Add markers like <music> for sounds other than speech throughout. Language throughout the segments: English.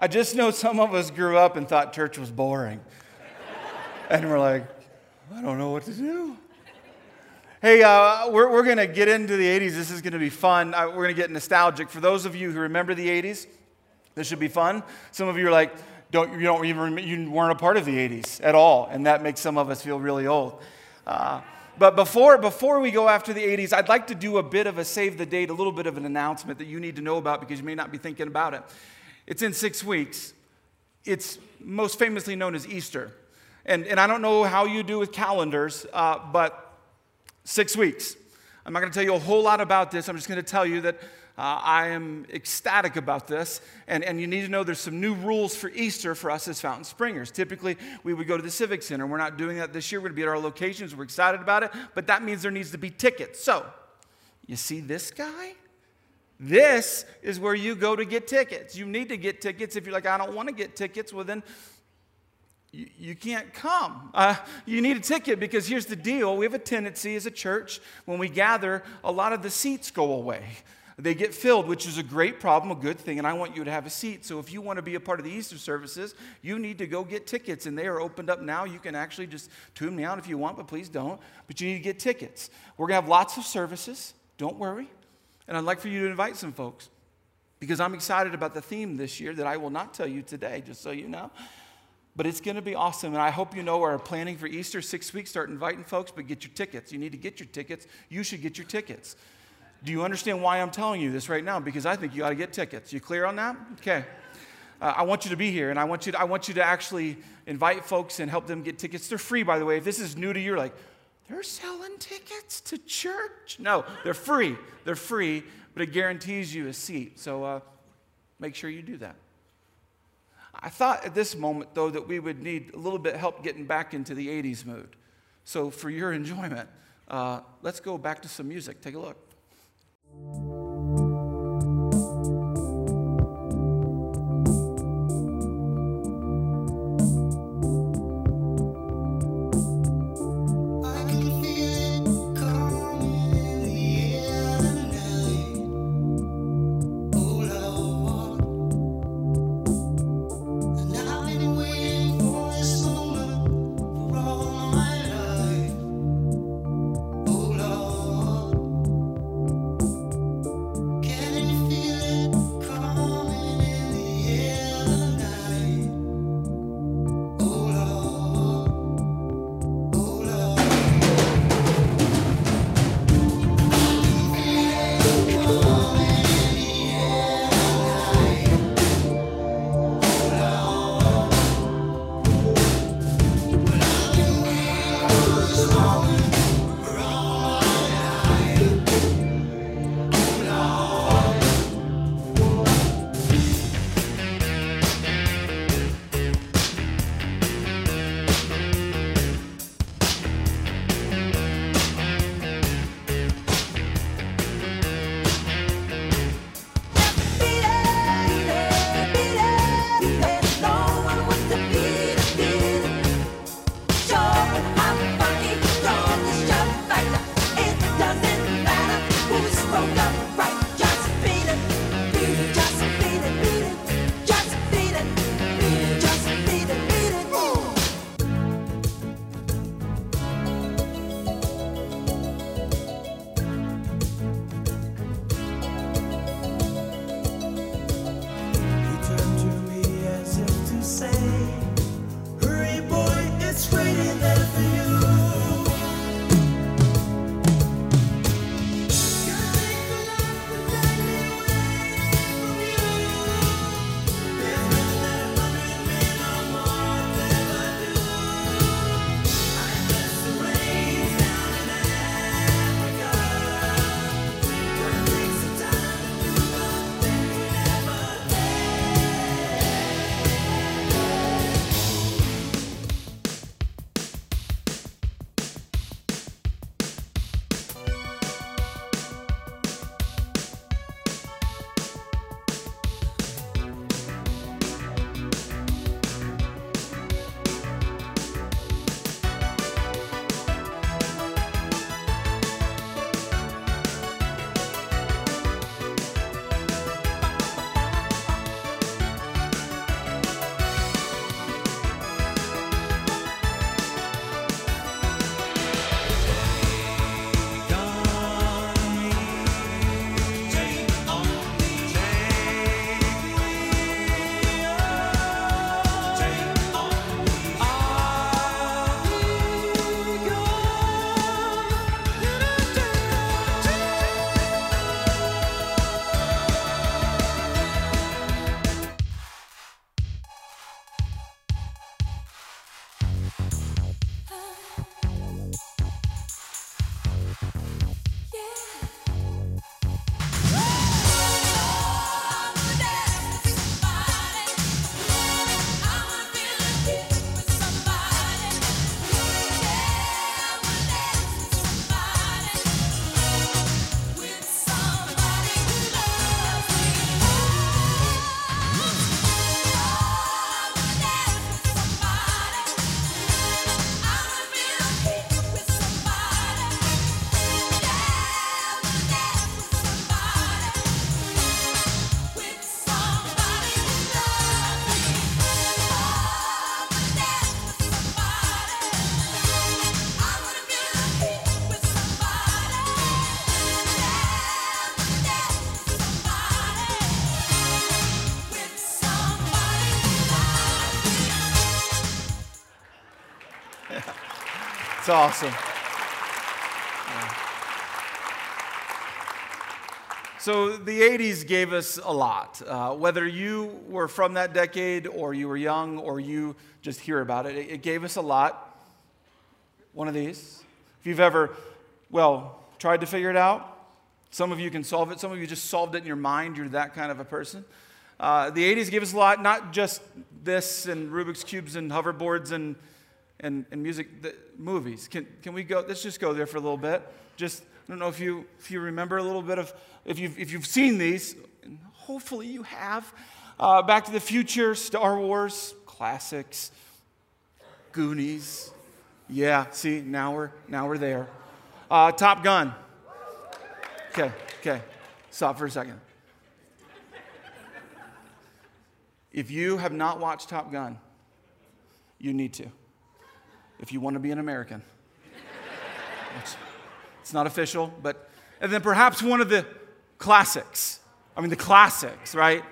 I just know some of us grew up and thought church was boring. and we're like, I don't know what to do. Hey, uh, we're, we're going to get into the 80s. This is going to be fun. Uh, we're going to get nostalgic. For those of you who remember the 80s, this should be fun. Some of you are like, don't, you, don't even, you weren't a part of the 80s at all, and that makes some of us feel really old. Uh, but before, before we go after the 80s, I'd like to do a bit of a save the date, a little bit of an announcement that you need to know about because you may not be thinking about it. It's in six weeks. It's most famously known as Easter. And, and I don't know how you do with calendars, uh, but six weeks. I'm not going to tell you a whole lot about this. I'm just going to tell you that uh, I am ecstatic about this. And, and you need to know there's some new rules for Easter for us as Fountain Springers. Typically, we would go to the Civic Center. We're not doing that this year. We're going to be at our locations. We're excited about it. But that means there needs to be tickets. So, you see this guy? This is where you go to get tickets. You need to get tickets. If you're like, I don't want to get tickets, well, then you, you can't come. Uh, you need a ticket because here's the deal we have a tendency as a church, when we gather, a lot of the seats go away. They get filled, which is a great problem, a good thing, and I want you to have a seat. So if you want to be a part of the Easter services, you need to go get tickets, and they are opened up now. You can actually just tune me out if you want, but please don't. But you need to get tickets. We're going to have lots of services. Don't worry. And I'd like for you to invite some folks because I'm excited about the theme this year that I will not tell you today, just so you know. But it's going to be awesome. And I hope you know we're planning for Easter six weeks. Start inviting folks, but get your tickets. You need to get your tickets. You should get your tickets. Do you understand why I'm telling you this right now? Because I think you ought to get tickets. You clear on that? Okay. Uh, I want you to be here, and I want you to, I want you to actually invite folks and help them get tickets. They're free, by the way. If this is new to you, like, they're selling tickets to church? No, they're free. They're free, but it guarantees you a seat. So uh, make sure you do that. I thought at this moment, though, that we would need a little bit help getting back into the 80s mood. So for your <laughs> enjoyment, uh, let's go back to some music. Take a look. It's awesome. So the 80s gave us a lot. Uh, whether you were from that decade or you were young or you just hear about it, it, it gave us a lot. One of these. If you've ever, well, tried to figure it out, some of you can solve it. Some of you just solved it in your mind. You're that kind of a person. Uh, the 80s gave us a lot, not just this and Rubik's Cubes and hoverboards and, and, and music, the, movies. Can, can we go? Let's just go there for a little bit. Just, I don't know if you, if you remember a little bit of, if you've, if you've seen these, hopefully you have. Uh, Back to the Future, Star Wars, classics, Goonies. Yeah, see, now we're, now we're there. Uh, Top Gun. Okay, okay. Stop for a second. If you have not watched Top Gun, you need to. If you want to be an American. It's, it's not official, but, and then perhaps one of the classics. I mean, the classics, right?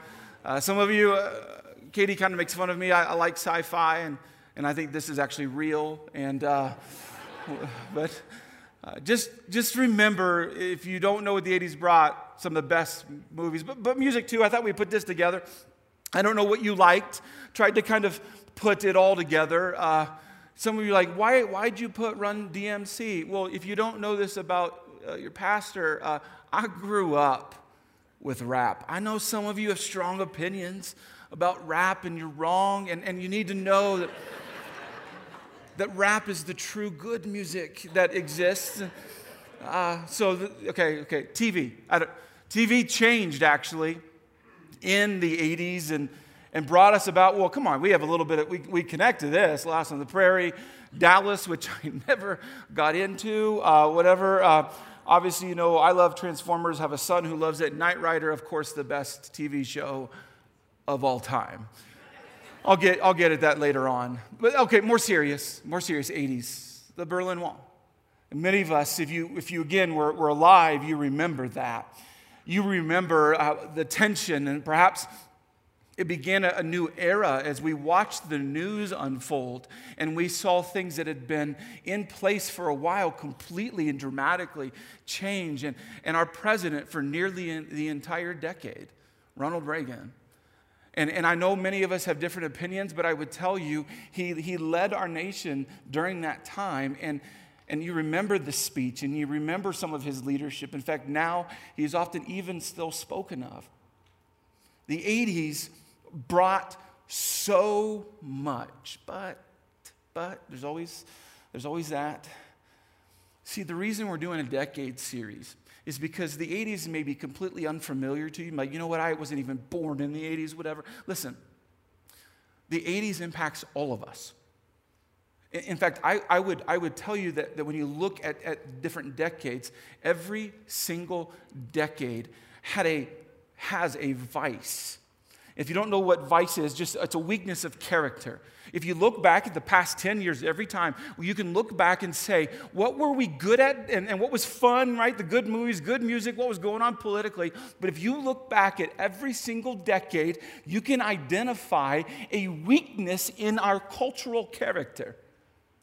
Uh, some of you, uh, Katie kind of makes fun of me. I, I like sci fi, and, and I think this is actually real. And, uh, <laughs> but uh, just, just remember, if you don't know what the 80s brought, some of the best movies, but, but music too. I thought we put this together. I don't know what you liked. Tried to kind of put it all together. Some of you are like, why, why'd you put Run DMC? Well, if you don't know this about uh, your pastor, uh, I grew up with rap. I know some of you have strong opinions about rap and you're wrong, and, and you need to know that <laughs> that rap is the true good music that exists. Uh, so, the, okay, okay, TV. TV changed actually in the 80s and, and brought us about, well, come on, we have a little bit, of, we, we connect to this, Last on the Prairie, Dallas, <laughs> which I never got into, uh, whatever. Uh, obviously, you know, I love Transformers, have a son who loves it. Knight Rider, of course, the best TV show of all time. I'll get, I'll get at that later on. But okay, more serious, more serious 80s, the Berlin Wall. And many of us, if you, if you again were, were alive, you remember that. You remember uh, the tension, and perhaps it began a, new era as we watched the news unfold and we saw things that had been in place for a while completely and dramatically change. And, and our president, for nearly the entire decade, Ronald Reagan, and, and I know many of us have different opinions, but I would tell you, he, he led our nation during that time. And, and you remember the speech and you remember some of his leadership. In fact, now he is often even still spoken of. The 80s brought so much, but, but, there's always, there's always that. See, the reason we're doing a decade series is because the 80s may be completely unfamiliar to you. Like, you know what? I wasn't even born in the 80s, whatever. Listen, the 80s impacts all of us. In fact, I, I, would, I would tell you that, that when you look at, at different decades, every single decade had a, has a vice if you don't know what vice is, just it's a weakness of character. If you look back at the past 10 years, every time, you can look back and say, what were we good at and, and what was fun, right? The good movies, good music, what was going on politically. But if you look back at every single decade, you can identify a weakness in our cultural character.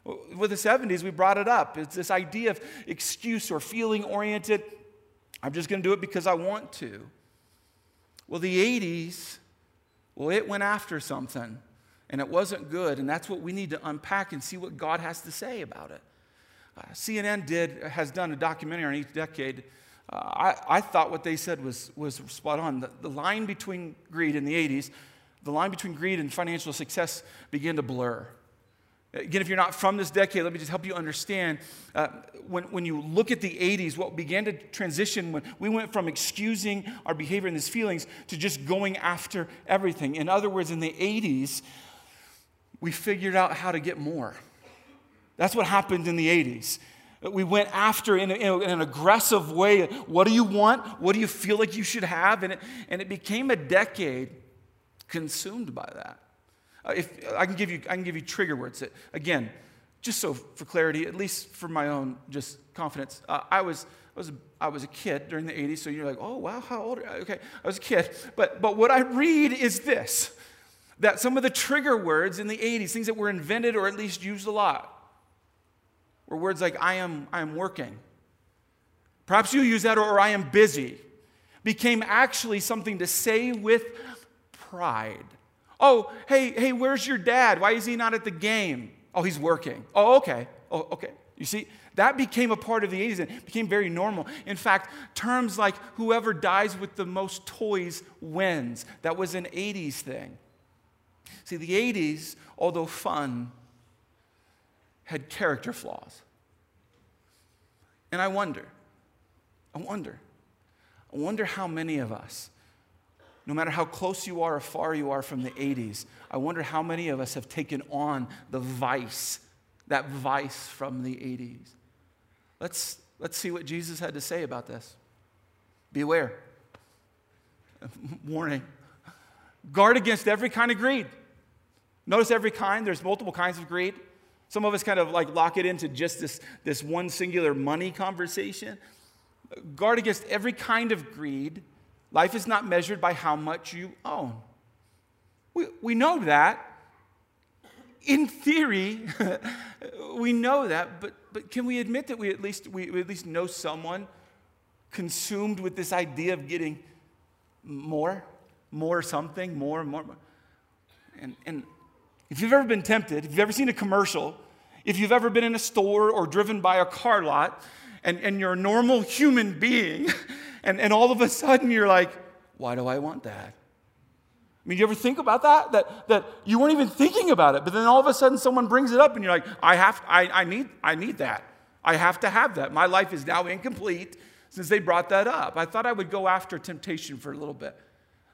With the 70s, we brought it up. It's this idea of excuse or feeling oriented. I'm just going to do it because I want to. Well, the 80s well, it went after something and it wasn't good, and that's what we need to unpack and see what God has to say about it. Uh, CNN did, has done a documentary on each decade. Uh, I, I thought what they said was, was spot on. The, the line between greed in the 80s, the line between greed and financial success began to blur. Again, if you're not from this decade, let me just help you understand. Uh, when, when you look at the 80s, what began to transition when we went from excusing our behavior and these feelings to just going after everything. In other words, in the 80s, we figured out how to get more. That's what happened in the 80s. We went after in, a, in, an aggressive way. What do you want? What do you feel like you should have? And it, and it became a decade consumed by that. Uh, if I can give you, I can give you trigger words. That, again, just so for clarity, at least for my own just confidence, uh, I was. I was, I was a kid during the 80s, so you're like, oh, wow, how old are you? Okay, I was a kid. But, but what I read is this that some of the trigger words in the 80s, things that were invented or at least used a lot, were words like I am, I am working. Perhaps you use that, or, or I am busy, became actually something to say with pride. Oh, hey, hey, where's your dad? Why is he not at the game? Oh, he's working. Oh, okay. Oh, okay. You see, that became a part of the 80s and became very normal. In fact, terms like whoever dies with the most toys wins, that was an 80s thing. See, the 80s, although fun, had character flaws. And I wonder, I wonder, I wonder how many of us, no matter how close you are or far you are from the 80s, I wonder how many of us have taken on the vice, that vice from the 80s. Let's, let's see what Jesus had to say about this. Beware. <laughs> Warning. Guard against every kind of greed. Notice every kind, there's multiple kinds of greed. Some of us kind of like lock it into just this, this one singular money conversation. Guard against every kind of greed. Life is not measured by how much you own. We, we know that. In theory, <laughs> we know that, but, but can we admit that we at least, we, we at least know someone consumed with this idea of getting more, more something, more, more? more? And, and if you've ever been tempted, if you've ever seen a commercial, if you've ever been in a store or driven by a car lot and, and you're a normal human being, <laughs> and, and all of a sudden you're like, why do I want that? I mean, you ever think about that? That, that you weren't even thinking about it, but then all of a sudden someone brings it up and you're like, I, have, I, I, need, I need that. I have to have that. My life is now incomplete since they brought that up. I thought I would go after temptation for a little bit.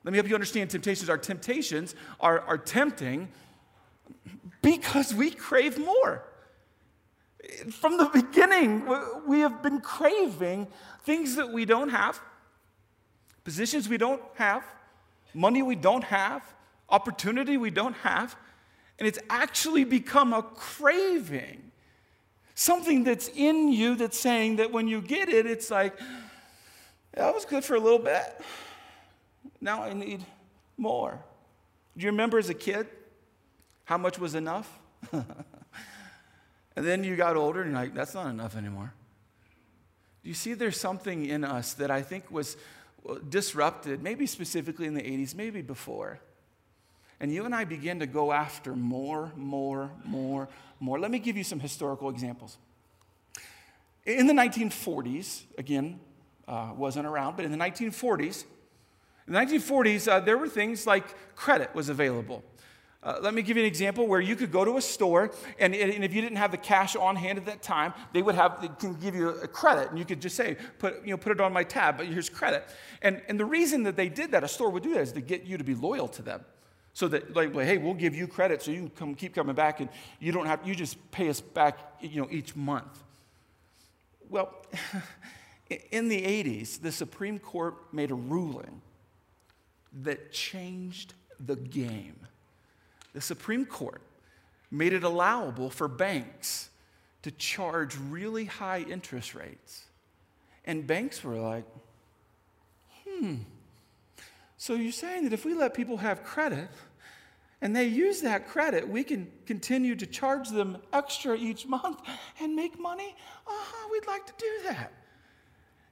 Let me help you understand temptations. Our temptations are, are tempting because we crave more. From the beginning, we have been craving things that we don't have, positions we don't have, money we don't have, opportunity we don't have, and it's actually become a craving. Something that's in you that's saying that when you get it, it's like, that was good for a little bit. Now I need more. Do you remember as a kid how much was enough? <laughs> and then you got older and you're like, that's not enough anymore. Do you see there's something in us that I think was disrupted, maybe specifically in the 80s, maybe before. And you and I begin to go after more, more, more, more. Let me give you some historical examples. In the 1940s, again, uh, wasn't around, but in the 1940s, in the 1940s, uh, there were things like credit was available. Uh, let me give you an example where you could go to a store, and, and, if you didn't have the cash on hand at that time, they would have, they can give you a credit, and you could just say, put, you know, put it on my tab, but here's credit. And, and the reason that they did that, a store would do that, is to get you to be loyal to them. So that, like, hey, we'll give you credit so you can come, keep coming back, and you don't have, you just pay us back, you know, each month. Well, <laughs> in the 80s, the Supreme Court made a ruling that changed the game the Supreme Court made it allowable for banks to charge really high interest rates. And banks were like, hmm, so you're saying that if we let people have credit and they use that credit, we can continue to charge them extra each month and make money? Uh-huh, we'd like to do that.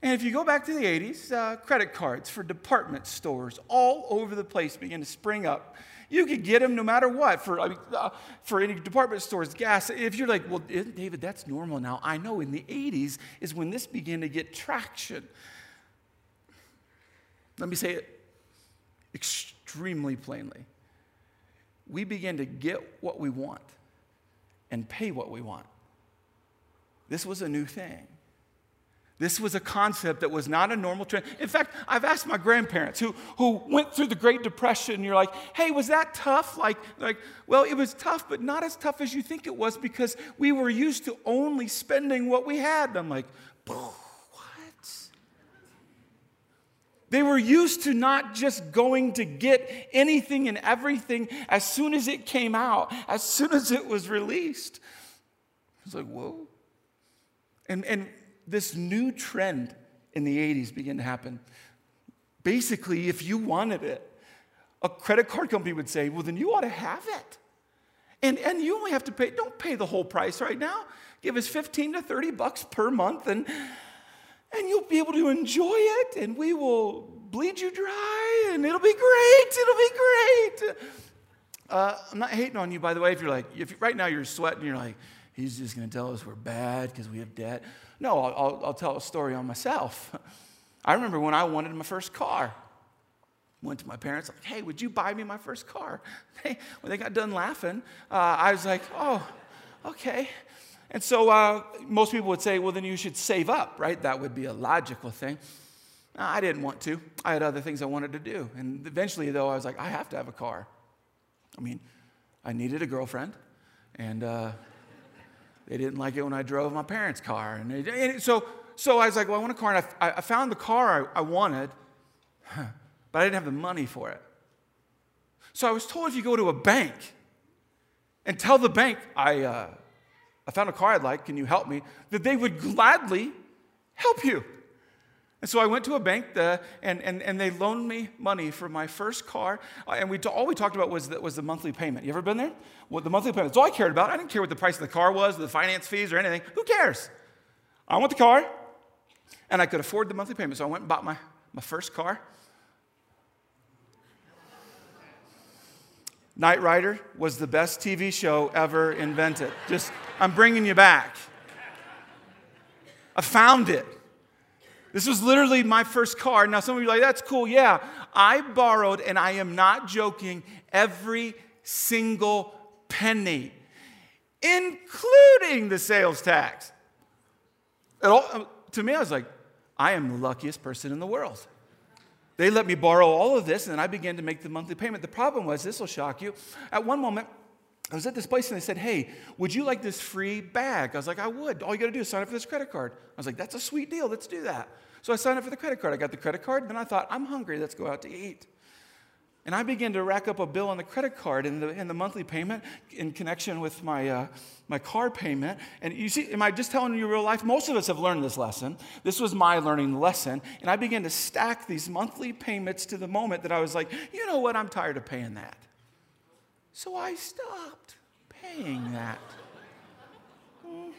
And if you go back to the 80s, uh, credit cards for department stores all over the place began to spring up. You could get them no matter what for, I mean, uh, for any department stores, gas. If you're like, well, David, that's normal now. I know in the 80s is when this began to get traction. Let me say it extremely plainly. We begin to get what we want and pay what we want. This was a new thing. This was a concept that was not a normal trend. In fact, I've asked my grandparents who, who went through the Great Depression, you're like, hey, was that tough? Like, like, well, it was tough, but not as tough as you think it was because we were used to only spending what we had. And I'm like, what? They were used to not just going to get anything and everything as soon as it came out, as soon as it was released. It's like, whoa. And, and this new trend in the 80s began to happen. Basically, if you wanted it, a credit card company would say, well, then you ought to have it. And, and you only have to pay, don't pay the whole price right now. Give us 15 to 30 bucks per month and, and you'll be able to enjoy it and we will bleed you dry and it'll be great. It'll be great. Uh, I'm not hating on you, by the way, if you're like, if right now you're sweating, you're like, he's just going to tell us we're bad because we have debt. No, I'll, I'll, tell a story on myself. <laughs> I remember when I wanted my first car. Went to my parents, like, hey, would you buy me my first car? <laughs> Hey, when they got done laughing, uh, I was like, oh, okay. And so uh, most people would say, well, then you should save up, right? That would be a logical thing. I didn't want to. I had other things I wanted to do. And eventually, though, I was like, I have to have a car. I mean, I needed a girlfriend, and uh, they didn't like it when I drove my parents' car. And, they, and so, so I was like, well, I want a car. And I, I found the car I, I wanted, <sighs> but I didn't have the money for it. So I was told if you go to a bank and tell the bank, I, uh, I found a car I'd like, can you help me? That they would gladly help you. And so I went to a bank the, and, and, and they loaned me money for my first car. Uh, and we, all we talked about was the, was the monthly payment. You ever been there? Well, the monthly payment. That's all I cared about. I didn't care what the price of the car was, the finance fees, or anything. Who cares? I want the car, and I could afford the monthly payment. So I went and bought my, my first car. Knight Rider was the best TV show ever invented. Just, I'm bringing you back. I found it. This was literally my first car. Now, some of you are like, that's cool. Yeah, I borrowed, and I am not joking, every single penny, including the sales tax. All, to me, I was like, I am the luckiest person in the world. They let me borrow all of this, and I began to make the monthly payment. The problem was, this will shock you. At one moment, I was at this place and they said, Hey, would you like this free bag? I was like, I would. All you got to do is sign up for this credit card. I was like, That's a sweet deal. Let's do that. So I signed up for the credit card. I got the credit card. Then I thought, I'm hungry. Let's go out to eat. And I began to rack up a bill on the credit card and the, the monthly payment in connection with my, uh, my car payment. And you see, am I just telling you real life? Most of us have learned this lesson. This was my learning lesson. And I began to stack these monthly payments to the moment that I was like, you know what? I'm tired of paying that. So I stopped paying that. Mm-hmm.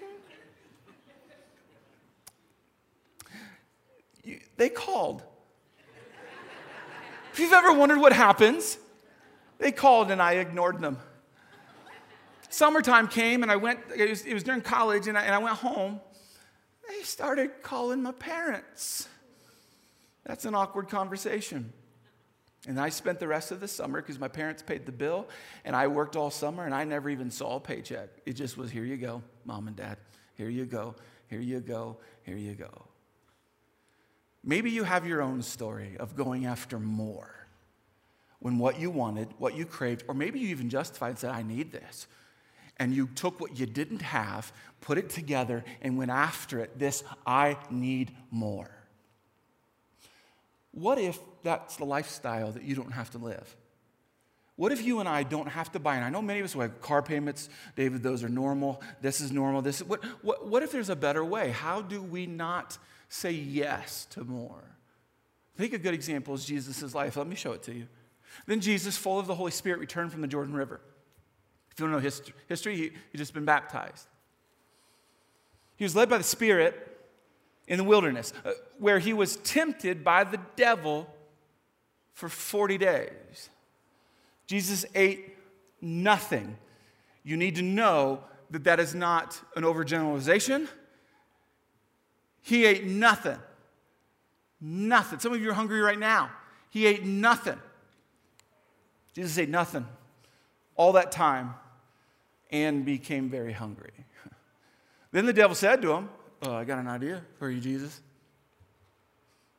You, they called if you've ever wondered what happens, they called and I ignored them. Summertime came and I went, it was, it was during college, and I, and I went home. They started calling my parents. That's an awkward conversation. And I spent the rest of the summer because my parents paid the bill, and I worked all summer, and I never even saw a paycheck. It just was here you go, mom and dad. Here you go, here you go, here you go. Maybe you have your own story of going after more when what you wanted, what you craved, or maybe you even justified and said, I need this. And you took what you didn't have, put it together, and went after it. This, I need more. What if that's the lifestyle that you don't have to live? What if you and I don't have to buy? And I know many of us have car payments. David, those are normal. This is normal. This is, what, what, what if there's a better way? How do we not say yes to more. I think a good example is Jesus' life. Let me show it to you. Then Jesus, full of the Holy Spirit, returned from the Jordan River. If you don't know history, history he, he just been baptized. He was led by the Spirit in the wilderness, uh, where he was tempted by the devil for 40 days. Jesus ate nothing. You need to know that that is not an overgeneralization. He ate nothing. Nothing. Some of you are hungry right now. He ate nothing. Jesus ate nothing all that time and became very hungry. <laughs> Then the devil said to him, oh, I got an idea for you, Jesus.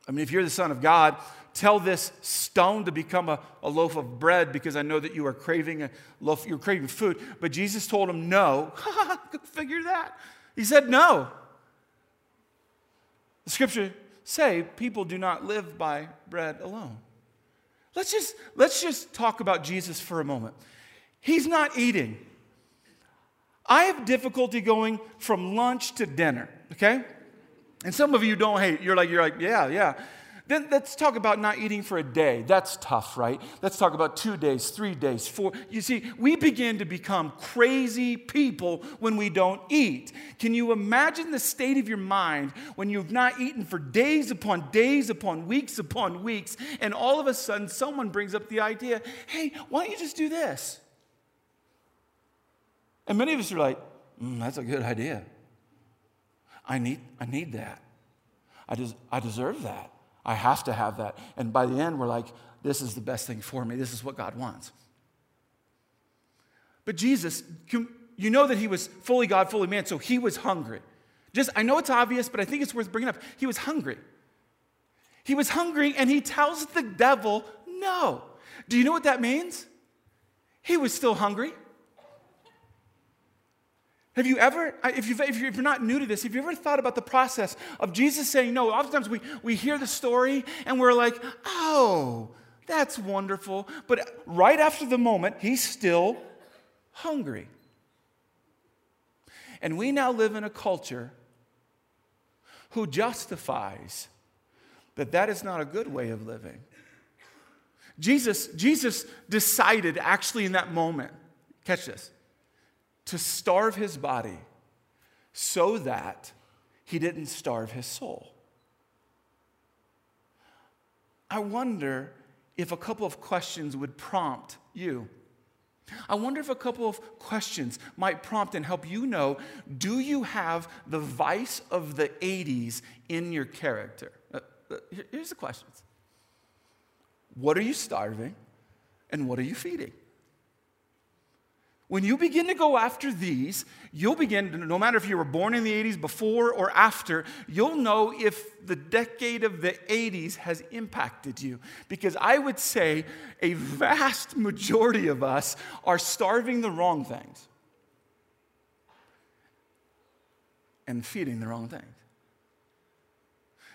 I mean, if you're the Son of God, tell this stone to become a, a, loaf of bread because I know that you are craving a loaf, you're craving food. But Jesus told him no. <laughs> Figure that. He said no. The scripture say people do not live by bread alone. Let's just, let's just talk about Jesus for a moment. He's not eating. I have difficulty going from lunch to dinner, okay? And some of you don't hate. You're like, you're like, yeah, yeah. Then let's talk about not eating for a day. That's tough, right? Let's talk about two days, three days, four. You see, we begin to become crazy people when we don't eat. Can you imagine the state of your mind when you've not eaten for days upon days upon weeks upon weeks, and all of a sudden someone brings up the idea, hey, why don't you just do this? And many of us are like, mm, that's a good idea. I need, I need that. I, des- I deserve that. I have to have that. And by the end, we're like, this is the best thing for me. This is what God wants. But Jesus, you know that he was fully God, fully man, so he was hungry. Just, I know it's obvious, but I think it's worth bringing up. He was hungry. He was hungry, and he tells the devil no. Do you know what that means? He was still hungry. Have you ever, if, you if you're not new to this, have you ever thought about the process of Jesus saying no? Oftentimes we, we hear the story and we're like, oh, that's wonderful. But right after the moment, he's still hungry. And we now live in a culture who justifies that that is not a good way of living. Jesus, Jesus decided actually in that moment, catch this to starve his body so that he didn't starve his soul. I wonder if a couple of questions would prompt you. I wonder if a couple of questions might prompt and help you know do you have the vice of the 80s in your character? Uh, uh, here's the questions What are you starving and what are you feeding? When you begin to go after these, you'll begin, no matter if you were born in the 80s, before or after, you'll know if the decade of the 80s has impacted you. Because I would say a vast majority of us are starving the wrong things and feeding the wrong things.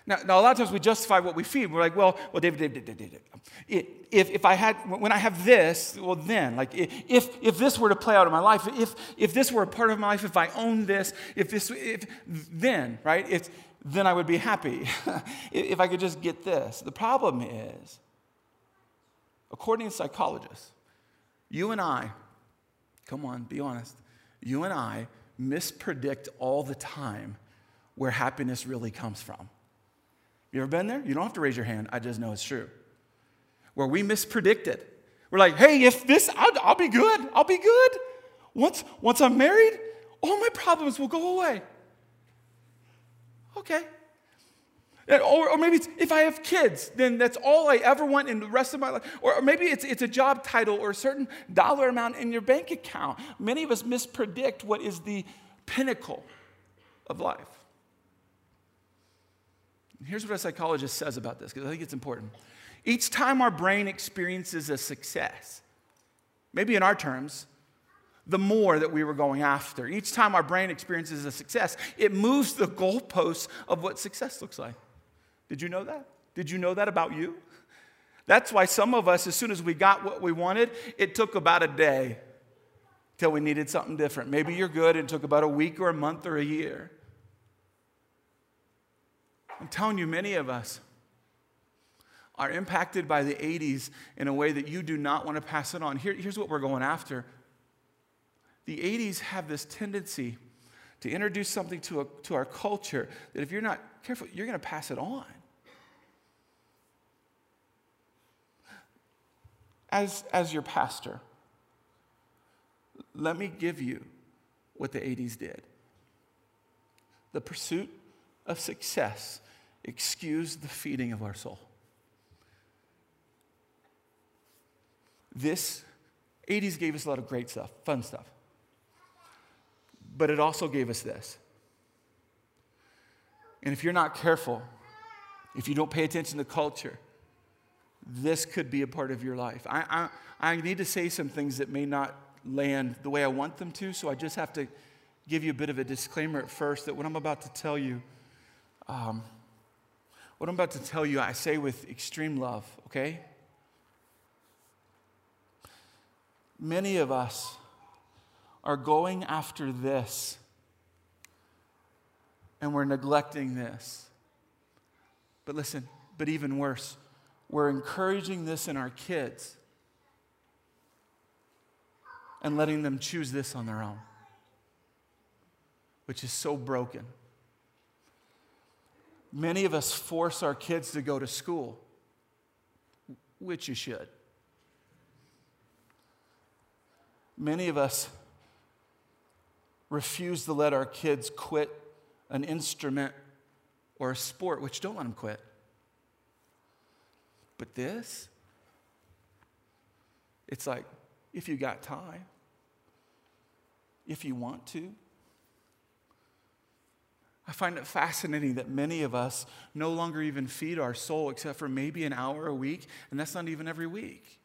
Now, now, a lot of times we justify what we feed. We're like, well, well, David, David, David, David. If, if I had, when I have this, well, then, like, if, if this were to play out in my life, if, if this were a part of my life, if I owned this, if this, if, then, right, it's, then I would be happy <laughs> if I could just get this. The problem is, according to psychologists, you and I, come on, be honest, you and I mispredict all the time where happiness really comes from. You ever been there? You don't have to raise your hand. I just know it's true. Where we mispredicted. We're like, hey, if this, I'll, I'll be good. I'll be good. Once, once I'm married, all my problems will go away. Okay. Or, or maybe if I have kids, then that's all I ever want in the rest of my life. Or, or maybe it's, it's a job title or a certain dollar amount in your bank account. Many of us mispredict what is the pinnacle of life. Here's what a psychologist says about this, because I think it's important. Each time our brain experiences a success, maybe in our terms, the more that we were going after. Each time our brain experiences a success, it moves the goalposts of what success looks like. Did you know that? Did you know that about you? That's why some of us, as soon as we got what we wanted, it took about a day till we needed something different. Maybe you're good, it took about a week or a month or a year. I'm telling you, many of us are impacted by the 80s in a way that you do not want to pass it on. Here, here's what we're going after the 80s have this tendency to introduce something to, a, to our culture that if you're not careful, you're going to pass it on. As, as your pastor, let me give you what the 80s did. The pursuit of success excuse the feeding of our soul. This 80s gave us a lot of great stuff, fun stuff. But it also gave us this. And if you're not careful, if you don't pay attention to culture, this could be a part of your life. I, I, I need to say some things that may not land the way I want them to, so I just have to give you a bit of a disclaimer at first that what I'm about to tell you um, what I'm about to tell you, I say with extreme love, okay? Many of us are going after this and we're neglecting this. But listen, But even worse, we're encouraging this in our kids and letting them choose this on their own, which is so broken. Many of us force our kids to go to school, which you should. Many of us refuse to let our kids quit an instrument or a sport, which don't let them quit. But this, it's like if you got time, if you want to. I find it fascinating that many of us no longer even feed our soul except for maybe an hour a week, and that's not even every week.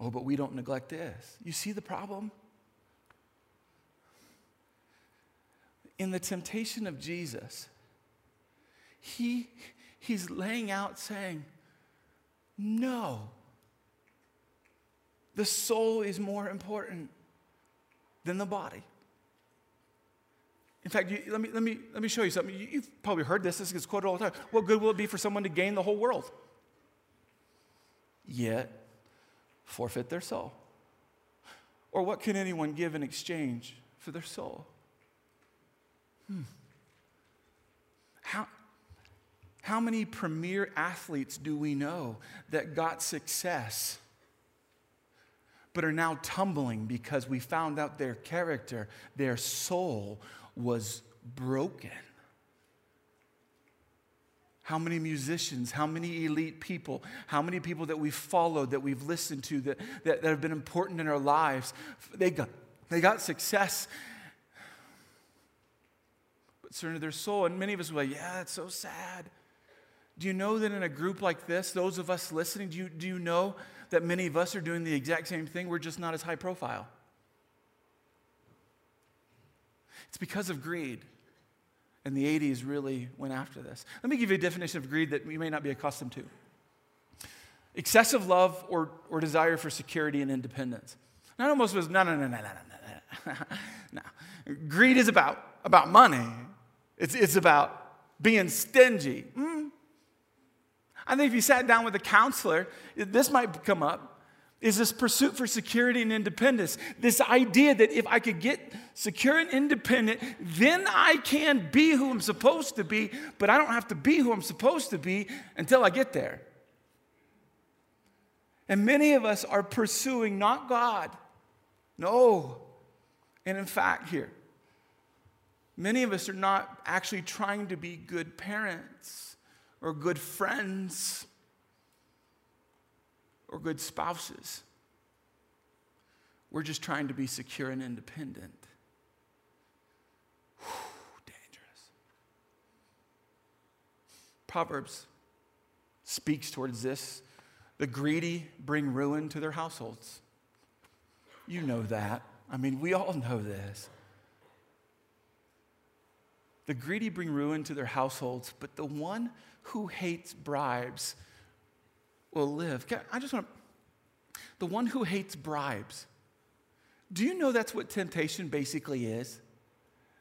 Oh, but we don't neglect this. You see the problem? In the temptation of Jesus, he, he's laying out saying, No, the soul is more important than the body. In fact, you, let, me, let, me, let me show you something. You, have probably heard this, this gets quoted all the time. What good will it be for someone to gain the whole world? Yet, forfeit their soul? Or what can anyone give in exchange for their soul? Hmm. How, how many premier athletes do we know that got success but are now tumbling because we found out their character, their soul was broken? How many musicians, how many elite people, how many people that we've followed, that we've listened to, that, that, that have been important in our lives, they got, they got success, but surrendered their soul. And many of us were like, yeah, it's so sad. Do you know that in a group like this, those of us listening, do you, do you know that many of us are doing the exact same thing? We're just not as high profile. It's because of greed. And the 80s really went after this. Let me give you a definition of greed that you may not be accustomed to excessive love or, or desire for security and independence. Not almost was, no, no, no, no, no, no, no. <laughs> no. Greed is about, about money, it's, it's about being stingy. Mm. I think if you sat down with a counselor, this might come up is this pursuit for security and independence. This idea that if I could get secure and independent, then I can be who I'm supposed to be, but I don't have to be who I'm supposed to be until I get there. And many of us are pursuing not God, no. And in fact, here, many of us are not actually trying to be good parents or good friends or good spouses. We're just trying to be secure and independent. Whew, dangerous. Proverbs speaks towards this. The greedy bring ruin to their households. You know that. I mean, we all know this. The greedy bring ruin to their households, but the one who hates bribes will live. I just want the one who hates bribes. Do you know that's what temptation basically is?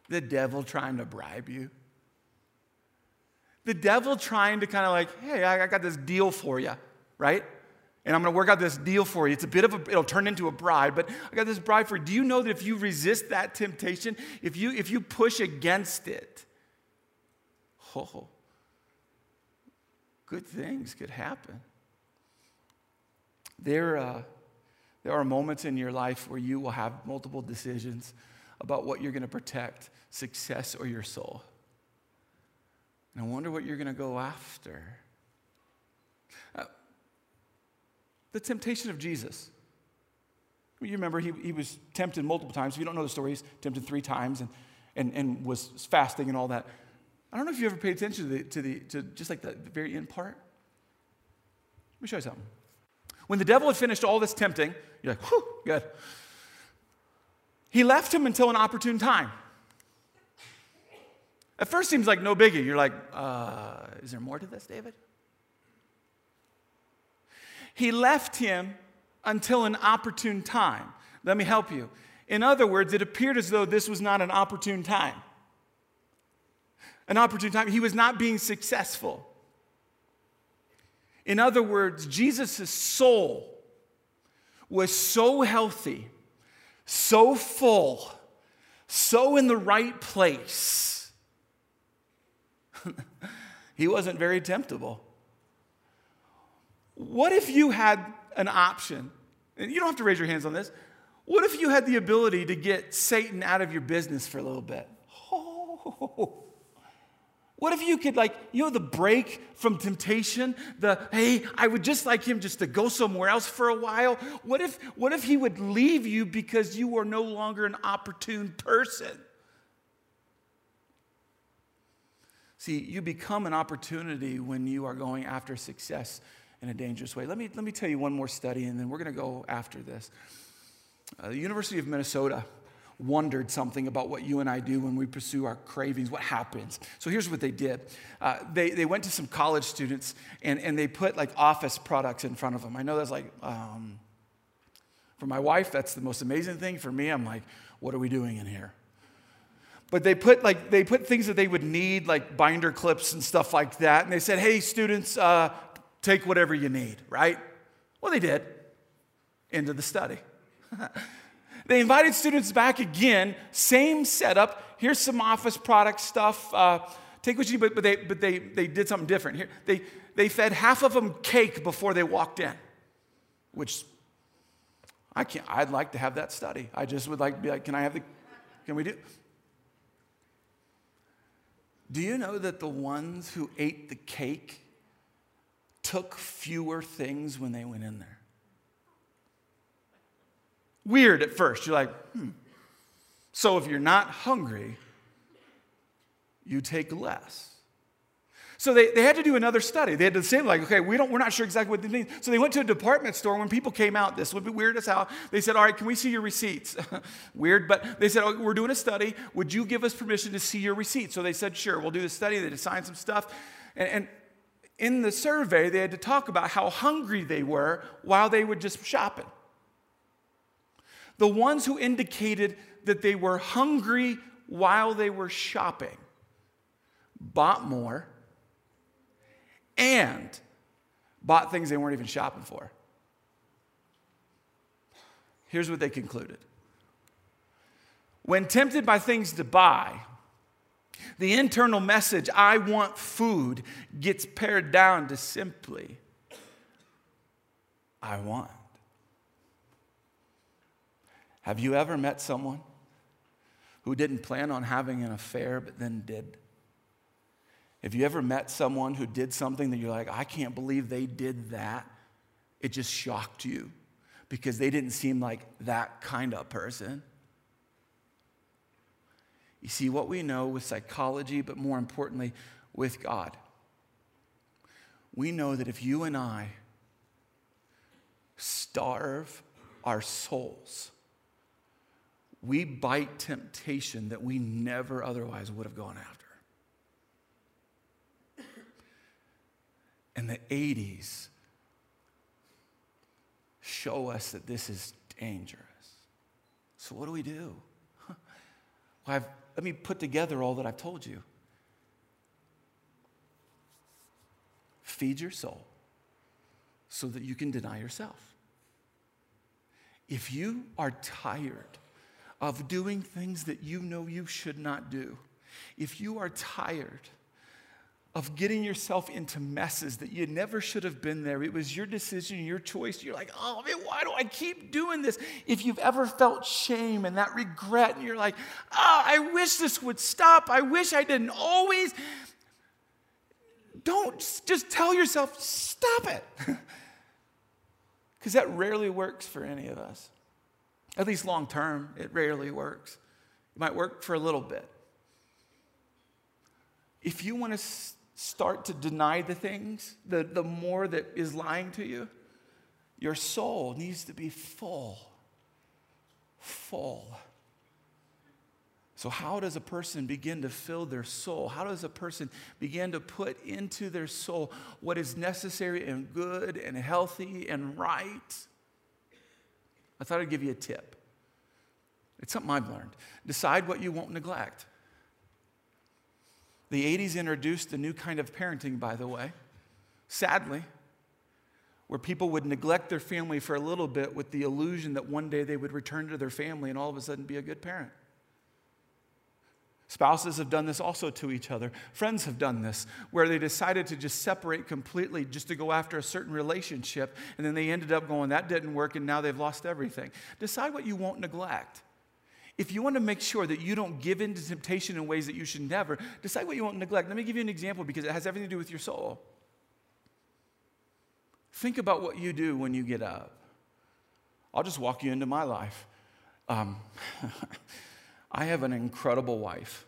The devil trying to bribe you. The devil trying to kind of like, hey, I got this deal for you, right? And I'm going to work out this deal for you. It's a bit of a, it'll turn into a bribe, but I got this bribe for you. Do you know that if you resist that temptation, if you, if you push against it, oh, good things could happen. There, uh, there are moments in your life where you will have multiple decisions about what you're going to protect success or your soul. And I wonder what you're going to go after. Uh, the temptation of Jesus. You remember he, he was tempted multiple times. If you don't know the story, he's tempted three times and, and, and was fasting and all that. I don't know if you ever paid attention to, the, to, the, to just like the, the very end part. Let me show you something. When the devil had finished all this tempting, you're like, whew, good. He left him until an opportune time. At first seems like no biggie. You're like, uh, is there more to this, David? He left him until an opportune time. Let me help you. In other words, it appeared as though this was not an opportune time. An opportune time. He was not being successful. In other words, Jesus' soul was so healthy, so full, so in the right place. <laughs> he wasn't very temptable. What if you had an option? And you don't have to raise your hands on this. What if you had the ability to get Satan out of your business for a little bit? <laughs> Oh. What if you could, like, you know, the break from temptation, the, hey, I would just like him just to go somewhere else for a while? What if, what if he would leave you because you are no longer an opportune person? See, you become an opportunity when you are going after success in a dangerous way. Let me, let me tell you one more study, and then we're going to go after this. Uh, the University of Minnesota wondered something about what you and I do when we pursue our cravings, what happens. So here's what they did uh, they, they went to some college students and, and they put like office products in front of them. I know that's like, um, for my wife, that's the most amazing thing. For me, I'm like, what are we doing in here? But they put like they put things that they would need, like binder clips and stuff like that. And they said, "Hey, students, uh, take whatever you need." Right? Well, they did. Into the study. <laughs> They invited students back again, same setup. Here's some office product stuff. Uh, take what you need, but, but, they, but they, they did something different. Here, they, they fed half of them cake before they walked in, which I can't, I'd like to have that study. I just would like to be like, can I have the, can we do? Do you know that the ones who ate the cake took fewer things when they went in there? Weird at first. You're like, hmm. So if you're not hungry, you take less. So they, they had to do another study. They had to say, like, okay, we don't, we're not sure exactly what they mean. So they went to a department store. When people came out, this would be weird as hell. They said, all right, can we see your receipts? <laughs> weird, but they said, oh, we're doing a study. Would you give us permission to see your receipts? So they said, sure, we'll do the study. They assigned some stuff. And, and in the survey, they had to talk about how hungry they were while they were just shopping. The ones who indicated that they were hungry while they were shopping bought more and bought things they weren't even shopping for. Here's what they concluded when tempted by things to buy, the internal message, I want food, gets pared down to simply, I want. Have you ever met someone who didn't plan on having an affair but then did? Have you ever met someone who did something that you're like, I can't believe they did that? It just shocked you because they didn't seem like that kind of person. You see, what we know with psychology, but more importantly, with God, we know that if you and I starve our souls, we bite temptation that we never otherwise would have gone after. And the 80s show us that this is dangerous. So, what do we do? <laughs> Well, let me put together all that I've told you. Feed your soul so that you can deny yourself. If you are tired, of doing things that you know you should not do, if you are tired of getting yourself into messes that you never should have been there, it was your decision, your choice. You're like, oh man, why do I keep doing this? If you've ever felt shame and that regret, and you're like, oh, I wish this would stop. I wish I didn't always. Don't just tell yourself, stop it. <laughs> Because that rarely works for any of us. At least long term, it rarely works. It might work for a little bit. If you want to start to deny the things, the, the more that is lying to you, your soul needs to be full. Full. So, how does a person begin to fill their soul? How does a person begin to put into their soul what is necessary and good and healthy and right? I thought I'd give you a tip. It's something I've learned. Decide what you won't neglect. The 80s introduced a new kind of parenting, by the way. Sadly, where people would neglect their family for a little bit with the illusion that one day they would return to their family and all of a sudden be a good parent. Spouses have done this also to each other. Friends have done this, where they decided to just separate completely just to go after a certain relationship, and then they ended up going, that didn't work, and now they've lost everything. Decide what you won't neglect. If you want to make sure that you don't give in to temptation in ways that you should never, decide what you won't neglect. Let me give you an example because it has everything to do with your soul. Think about what you do when you get up. I'll just walk you into my life. Um, <laughs> I have an incredible wife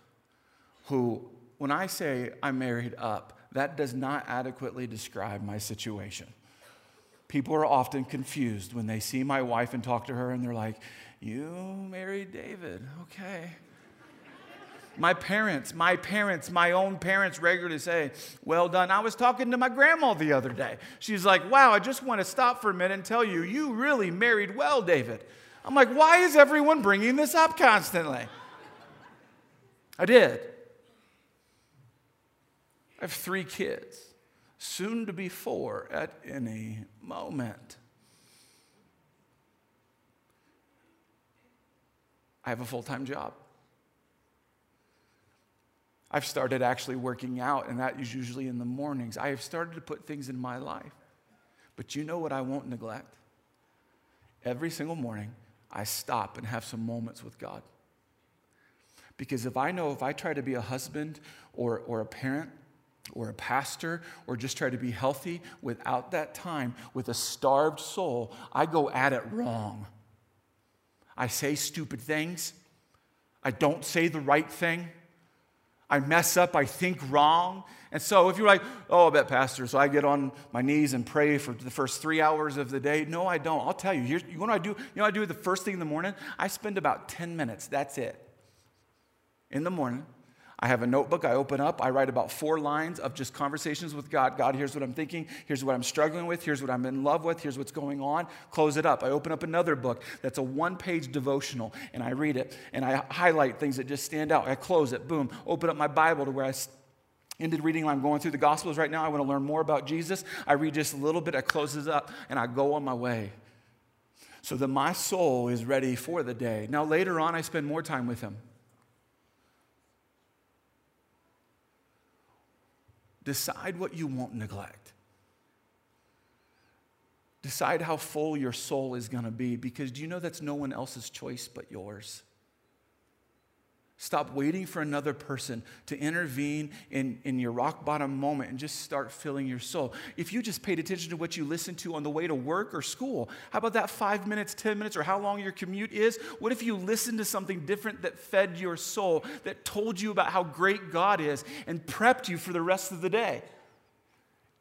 who, when I say I'm married up, that does not adequately describe my situation. People are often confused when they see my wife and talk to her, and they're like, You married David, okay. My parents, my parents, my own parents regularly say, Well done. I was talking to my grandma the other day. She's like, Wow, I just want to stop for a minute and tell you, you really married well, David. I'm like, Why is everyone bringing this up constantly? I did. I have three kids, soon to be four at any moment. I have a full time job. I've started actually working out, and that is usually in the mornings. I have started to put things in my life. But you know what I won't neglect? Every single morning, I stop and have some moments with God. Because if I know if I try to be a husband or, or a parent or a pastor or just try to be healthy without that time with a starved soul, I go at it wrong. I say stupid things. I don't say the right thing. I mess up, I think wrong. And so if you're like, oh, I bet, Pastor, so I get on my knees and pray for the first three hours of the day. No, I don't. I'll tell you. You know what I do? You know I do the first thing in the morning? I spend about 10 minutes. That's it. In the morning, I have a notebook I open up. I write about four lines of just conversations with God. God, here's what I'm thinking. Here's what I'm struggling with. Here's what I'm in love with. Here's what's going on. Close it up. I open up another book that's a one page devotional and I read it and I highlight things that just stand out. I close it. Boom. Open up my Bible to where I ended reading. I'm going through the Gospels right now. I want to learn more about Jesus. I read just a little bit. I close up and I go on my way so that my soul is ready for the day. Now, later on, I spend more time with Him. Decide what you won't neglect. Decide how full your soul is going to be because do you know that's no one else's choice but yours? Stop waiting for another person to intervene in, in your rock bottom moment and just start filling your soul. If you just paid attention to what you listened to on the way to work or school, how about that five minutes, 10 minutes, or how long your commute is? What if you listened to something different that fed your soul, that told you about how great God is and prepped you for the rest of the day?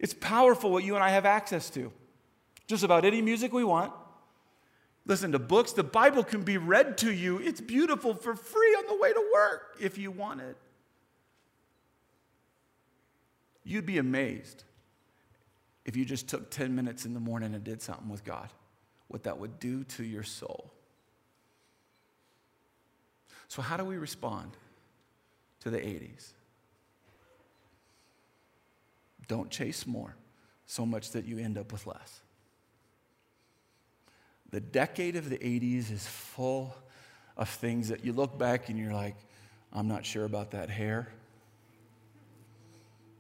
It's powerful what you and I have access to. Just about any music we want listen to books. The Bible can be read to you. It's beautiful for free on the way to work if you want it. You'd be amazed if you just took 10 minutes in the morning and did something with God, what that would do to your soul. So, how do we respond to the 80s? Don't chase more so much that you end up with less. The decade of the 80s is full of things that you look back and you're like, I'm not sure about that hair,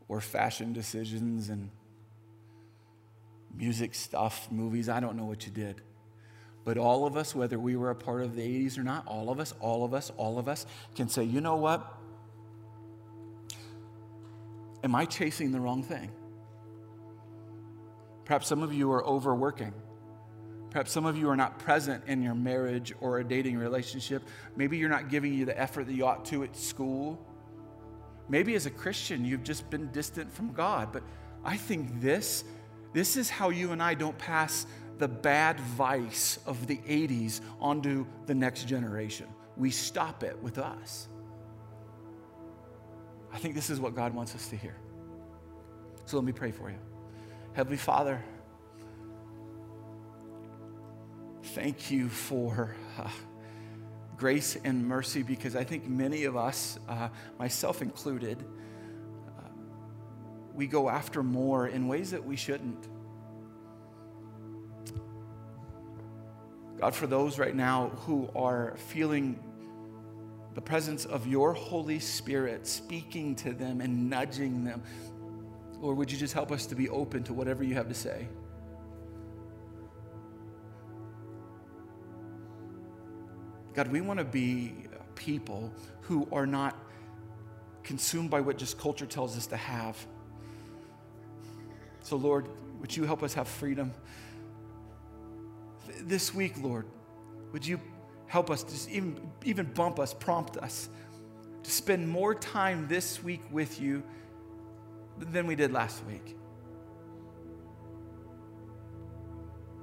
or fashion decisions and music stuff, movies. I don't know what you did. But all of us, whether we were a part of the 80s or not, all of us, all of us, all of us can say, you know what? Am I chasing the wrong thing? Perhaps some of you are overworking. Perhaps some of you are not present in your marriage or a dating relationship. Maybe you're not giving you the effort that you ought to at school. Maybe as a Christian, you've just been distant from God. But I think this, this is how you and I don't pass the bad vice of the 80s onto the next generation. We stop it with us. I think this is what God wants us to hear. So let me pray for you. Heavenly Father, thank you for uh, grace and mercy because I think many of us, uh, myself included, uh, we go after more in ways that we shouldn't. God, for those right now who are feeling the presence of your Holy Spirit speaking to them and nudging them, Lord, would you just help us to be open to whatever you have to say? God, we want to be people who are not consumed by what just culture tells us to have. So, Lord, would you help us have freedom? This week, Lord, would you help us to even, even bump us, prompt us to spend more time this week with you than we did last week?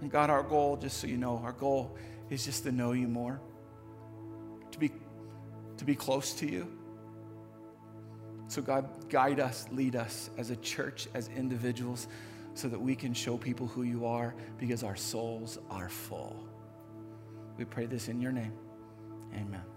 And God, our goal, just so you know, our goal is just to know you more, to be close to you. So, God, guide us, lead us as a church, as individuals, so that we can show people who you are because our souls are full. We pray this in your name. Amen.